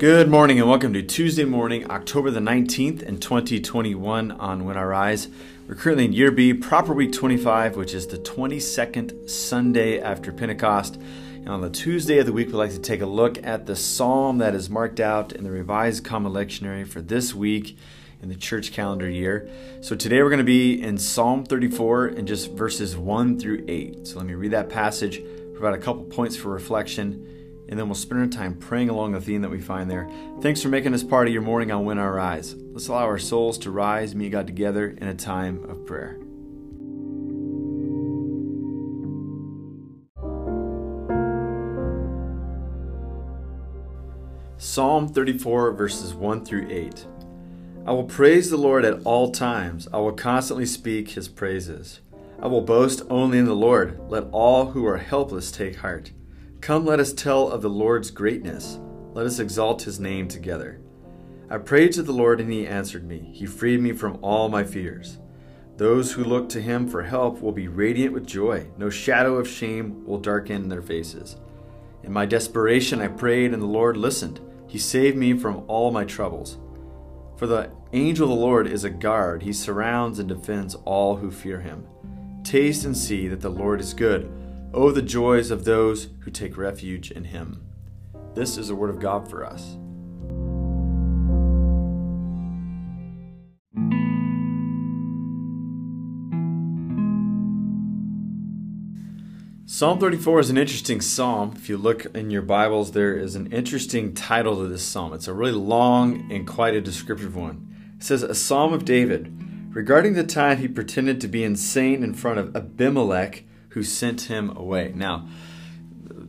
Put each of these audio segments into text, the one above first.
Good morning and welcome to Tuesday morning, October the 19th in 2021 on When I Rise. We're currently in year B, proper week 25, which is the 22nd Sunday after Pentecost. And on the Tuesday of the week, we'd like to take a look at the psalm that is marked out in the Revised Common Lectionary for this week in the church calendar year. So today we're going to be in Psalm 34 and just verses 1 through 8. So let me read that passage, provide a couple points for reflection and then we'll spend our time praying along the theme that we find there. Thanks for making this part of your morning on When I Rise. Let's allow our souls to rise, meet God together in a time of prayer. Psalm 34, verses 1 through 8. I will praise the Lord at all times. I will constantly speak his praises. I will boast only in the Lord. Let all who are helpless take heart. Come, let us tell of the Lord's greatness. Let us exalt his name together. I prayed to the Lord, and he answered me. He freed me from all my fears. Those who look to him for help will be radiant with joy. No shadow of shame will darken their faces. In my desperation, I prayed, and the Lord listened. He saved me from all my troubles. For the angel of the Lord is a guard, he surrounds and defends all who fear him. Taste and see that the Lord is good. Oh, the joys of those who take refuge in him. This is the word of God for us. Psalm 34 is an interesting psalm. If you look in your Bibles, there is an interesting title to this psalm. It's a really long and quite a descriptive one. It says, A Psalm of David, regarding the time he pretended to be insane in front of Abimelech who sent him away. Now,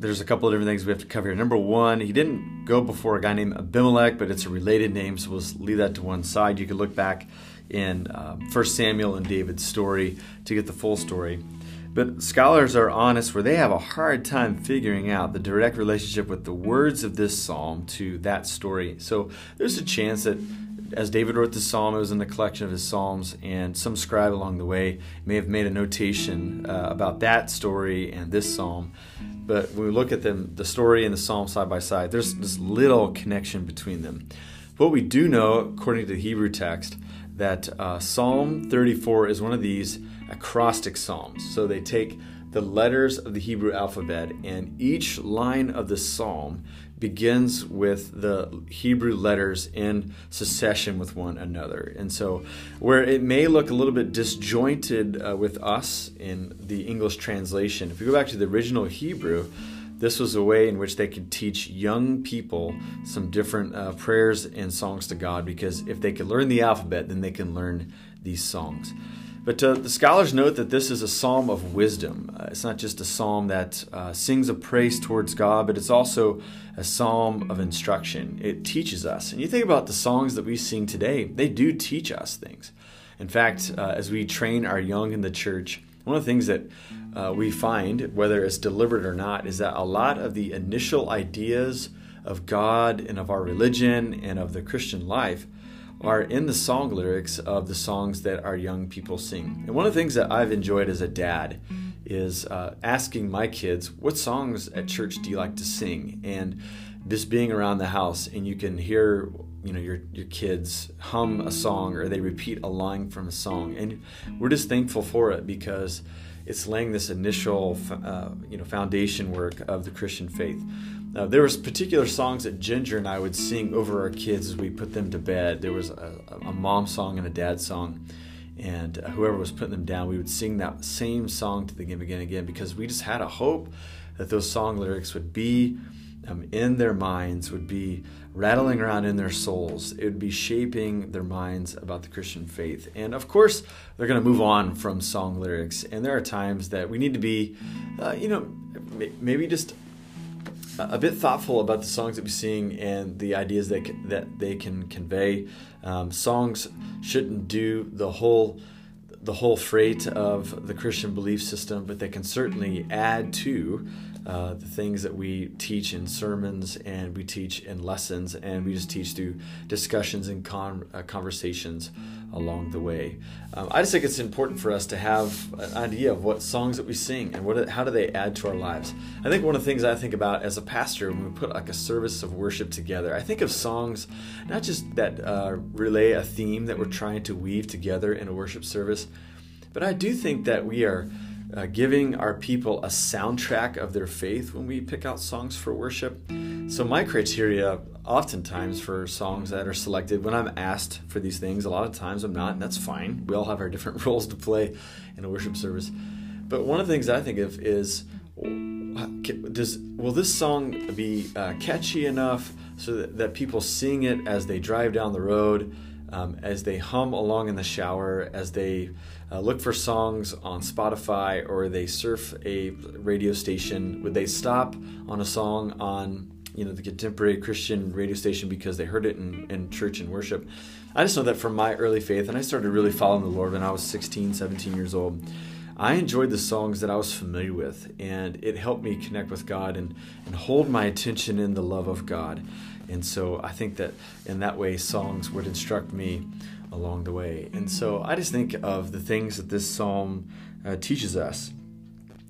there's a couple of different things we have to cover here. Number one, he didn't go before a guy named Abimelech, but it's a related name, so we'll leave that to one side. You can look back in uh, 1 Samuel and David's story to get the full story. But scholars are honest where they have a hard time figuring out the direct relationship with the words of this psalm to that story. So there's a chance that as David wrote the psalm, it was in the collection of his psalms, and some scribe along the way may have made a notation uh, about that story and this psalm. But when we look at them, the story and the psalm side by side, there's this little connection between them. What we do know, according to the Hebrew text, that uh, Psalm 34 is one of these acrostic psalms. So they take the letters of the Hebrew alphabet, and each line of the psalm begins with the Hebrew letters in succession with one another. And so, where it may look a little bit disjointed uh, with us in the English translation, if you go back to the original Hebrew, this was a way in which they could teach young people some different uh, prayers and songs to God because if they could learn the alphabet, then they can learn these songs. But uh, the scholars note that this is a psalm of wisdom. Uh, it's not just a psalm that uh, sings a praise towards God, but it's also a psalm of instruction. It teaches us. And you think about the songs that we sing today, they do teach us things. In fact, uh, as we train our young in the church, one of the things that uh, we find, whether it's deliberate or not, is that a lot of the initial ideas of God and of our religion and of the Christian life are in the song lyrics of the songs that our young people sing. And one of the things that I've enjoyed as a dad is uh, asking my kids, What songs at church do you like to sing? And just being around the house and you can hear you know your your kids hum a song or they repeat a line from a song and we're just thankful for it because it's laying this initial uh, you know foundation work of the Christian faith. Uh, there was particular songs that Ginger and I would sing over our kids as we put them to bed. There was a, a mom song and a dad song, and uh, whoever was putting them down, we would sing that same song to them again and again because we just had a hope that those song lyrics would be um, in their minds, would be rattling around in their souls. It would be shaping their minds about the Christian faith. And of course, they're going to move on from song lyrics. And there are times that we need to be, uh, you know, maybe just a bit thoughtful about the songs that we sing and the ideas that that they can convey. Um, songs shouldn't do the whole the whole freight of the Christian belief system, but they can certainly add to uh, the things that we teach in sermons and we teach in lessons and we just teach through discussions and con- uh, conversations along the way. Um, I just think it's important for us to have an idea of what songs that we sing and what how do they add to our lives. I think one of the things I think about as a pastor when we put like a service of worship together, I think of songs not just that uh, relay a theme that we're trying to weave together in a worship service, but I do think that we are. Uh, giving our people a soundtrack of their faith when we pick out songs for worship. So, my criteria oftentimes for songs that are selected when I'm asked for these things. A lot of times I'm not, and that's fine. We all have our different roles to play in a worship service. But one of the things I think of is does will this song be uh, catchy enough so that, that, people sing it as they drive down the road, um, as they hum along in the shower, as they uh, look for songs on Spotify or they surf a radio station? Would they stop on a song on you know the contemporary Christian radio station because they heard it in, in church and worship. I just know that from my early faith, and I started really following the Lord when I was 16, 17 years old. I enjoyed the songs that I was familiar with, and it helped me connect with God and, and hold my attention in the love of God. And so I think that in that way, songs would instruct me along the way. And so I just think of the things that this psalm uh, teaches us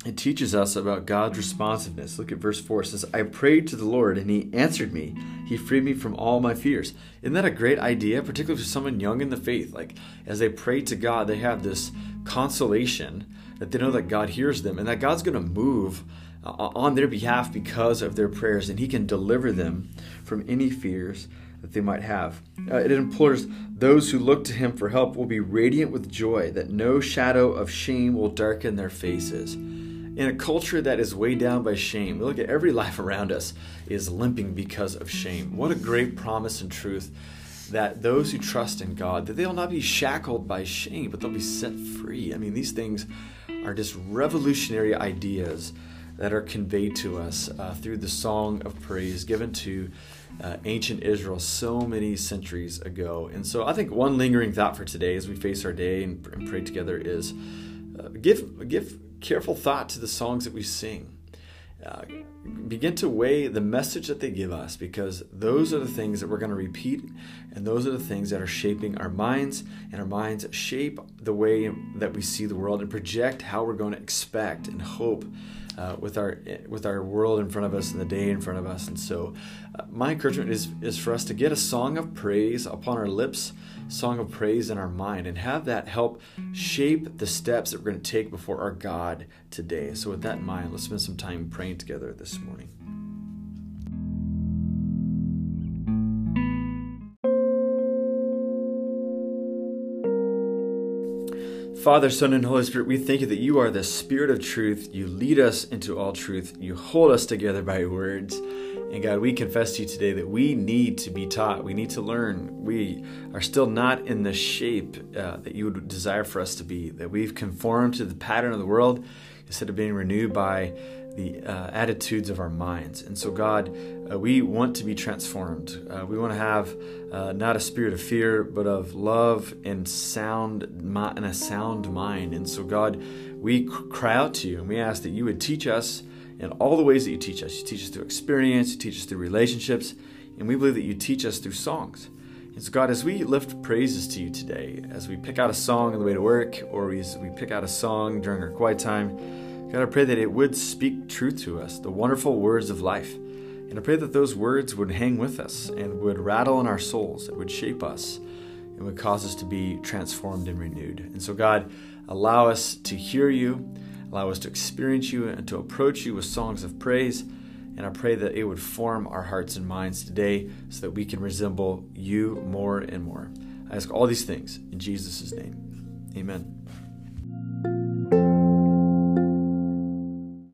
it teaches us about God's responsiveness. Look at verse 4. It says, I prayed to the Lord, and he answered me. He freed me from all my fears. Isn't that a great idea, particularly for someone young in the faith? Like, as they pray to God, they have this consolation that they know that God hears them and that God's going to move on their behalf because of their prayers, and he can deliver them from any fears that they might have. Uh, it implores those who look to him for help will be radiant with joy, that no shadow of shame will darken their faces in a culture that is weighed down by shame. We look at every life around us is limping because of shame. What a great promise and truth that those who trust in God, that they'll not be shackled by shame, but they'll be set free. I mean, these things are just revolutionary ideas that are conveyed to us uh, through the song of praise given to uh, ancient Israel so many centuries ago. And so I think one lingering thought for today as we face our day and, and pray together is uh, give, give careful thought to the songs that we sing. Uh, begin to weigh the message that they give us because those are the things that we're going to repeat and those are the things that are shaping our minds and our minds shape the way that we see the world and project how we're going to expect and hope uh, with our with our world in front of us and the day in front of us. And so uh, my encouragement is is for us to get a song of praise upon our lips song of praise in our mind and have that help shape the steps that we're going to take before our God today. So, with that in mind, let's spend some time praying together this morning. Father, Son, and Holy Spirit, we thank you that you are the Spirit of truth. You lead us into all truth. You hold us together by your words. And God, we confess to you today that we need to be taught. We need to learn. We are still not in the shape uh, that you would desire for us to be, that we've conformed to the pattern of the world instead of being renewed by the uh, attitudes of our minds. And so, God, uh, we want to be transformed. Uh, we want to have uh, not a spirit of fear, but of love and sound and a sound mind. And so, God, we cry out to you and we ask that you would teach us in all the ways that you teach us. You teach us through experience, you teach us through relationships, and we believe that you teach us through songs. And so, God, as we lift praises to you today, as we pick out a song on the way to work, or as we pick out a song during our quiet time, God, I pray that it would speak truth to us, the wonderful words of life. And I pray that those words would hang with us and would rattle in our souls, it would shape us, and would cause us to be transformed and renewed. And so, God, allow us to hear you Allow us to experience you and to approach you with songs of praise. And I pray that it would form our hearts and minds today so that we can resemble you more and more. I ask all these things in Jesus' name. Amen.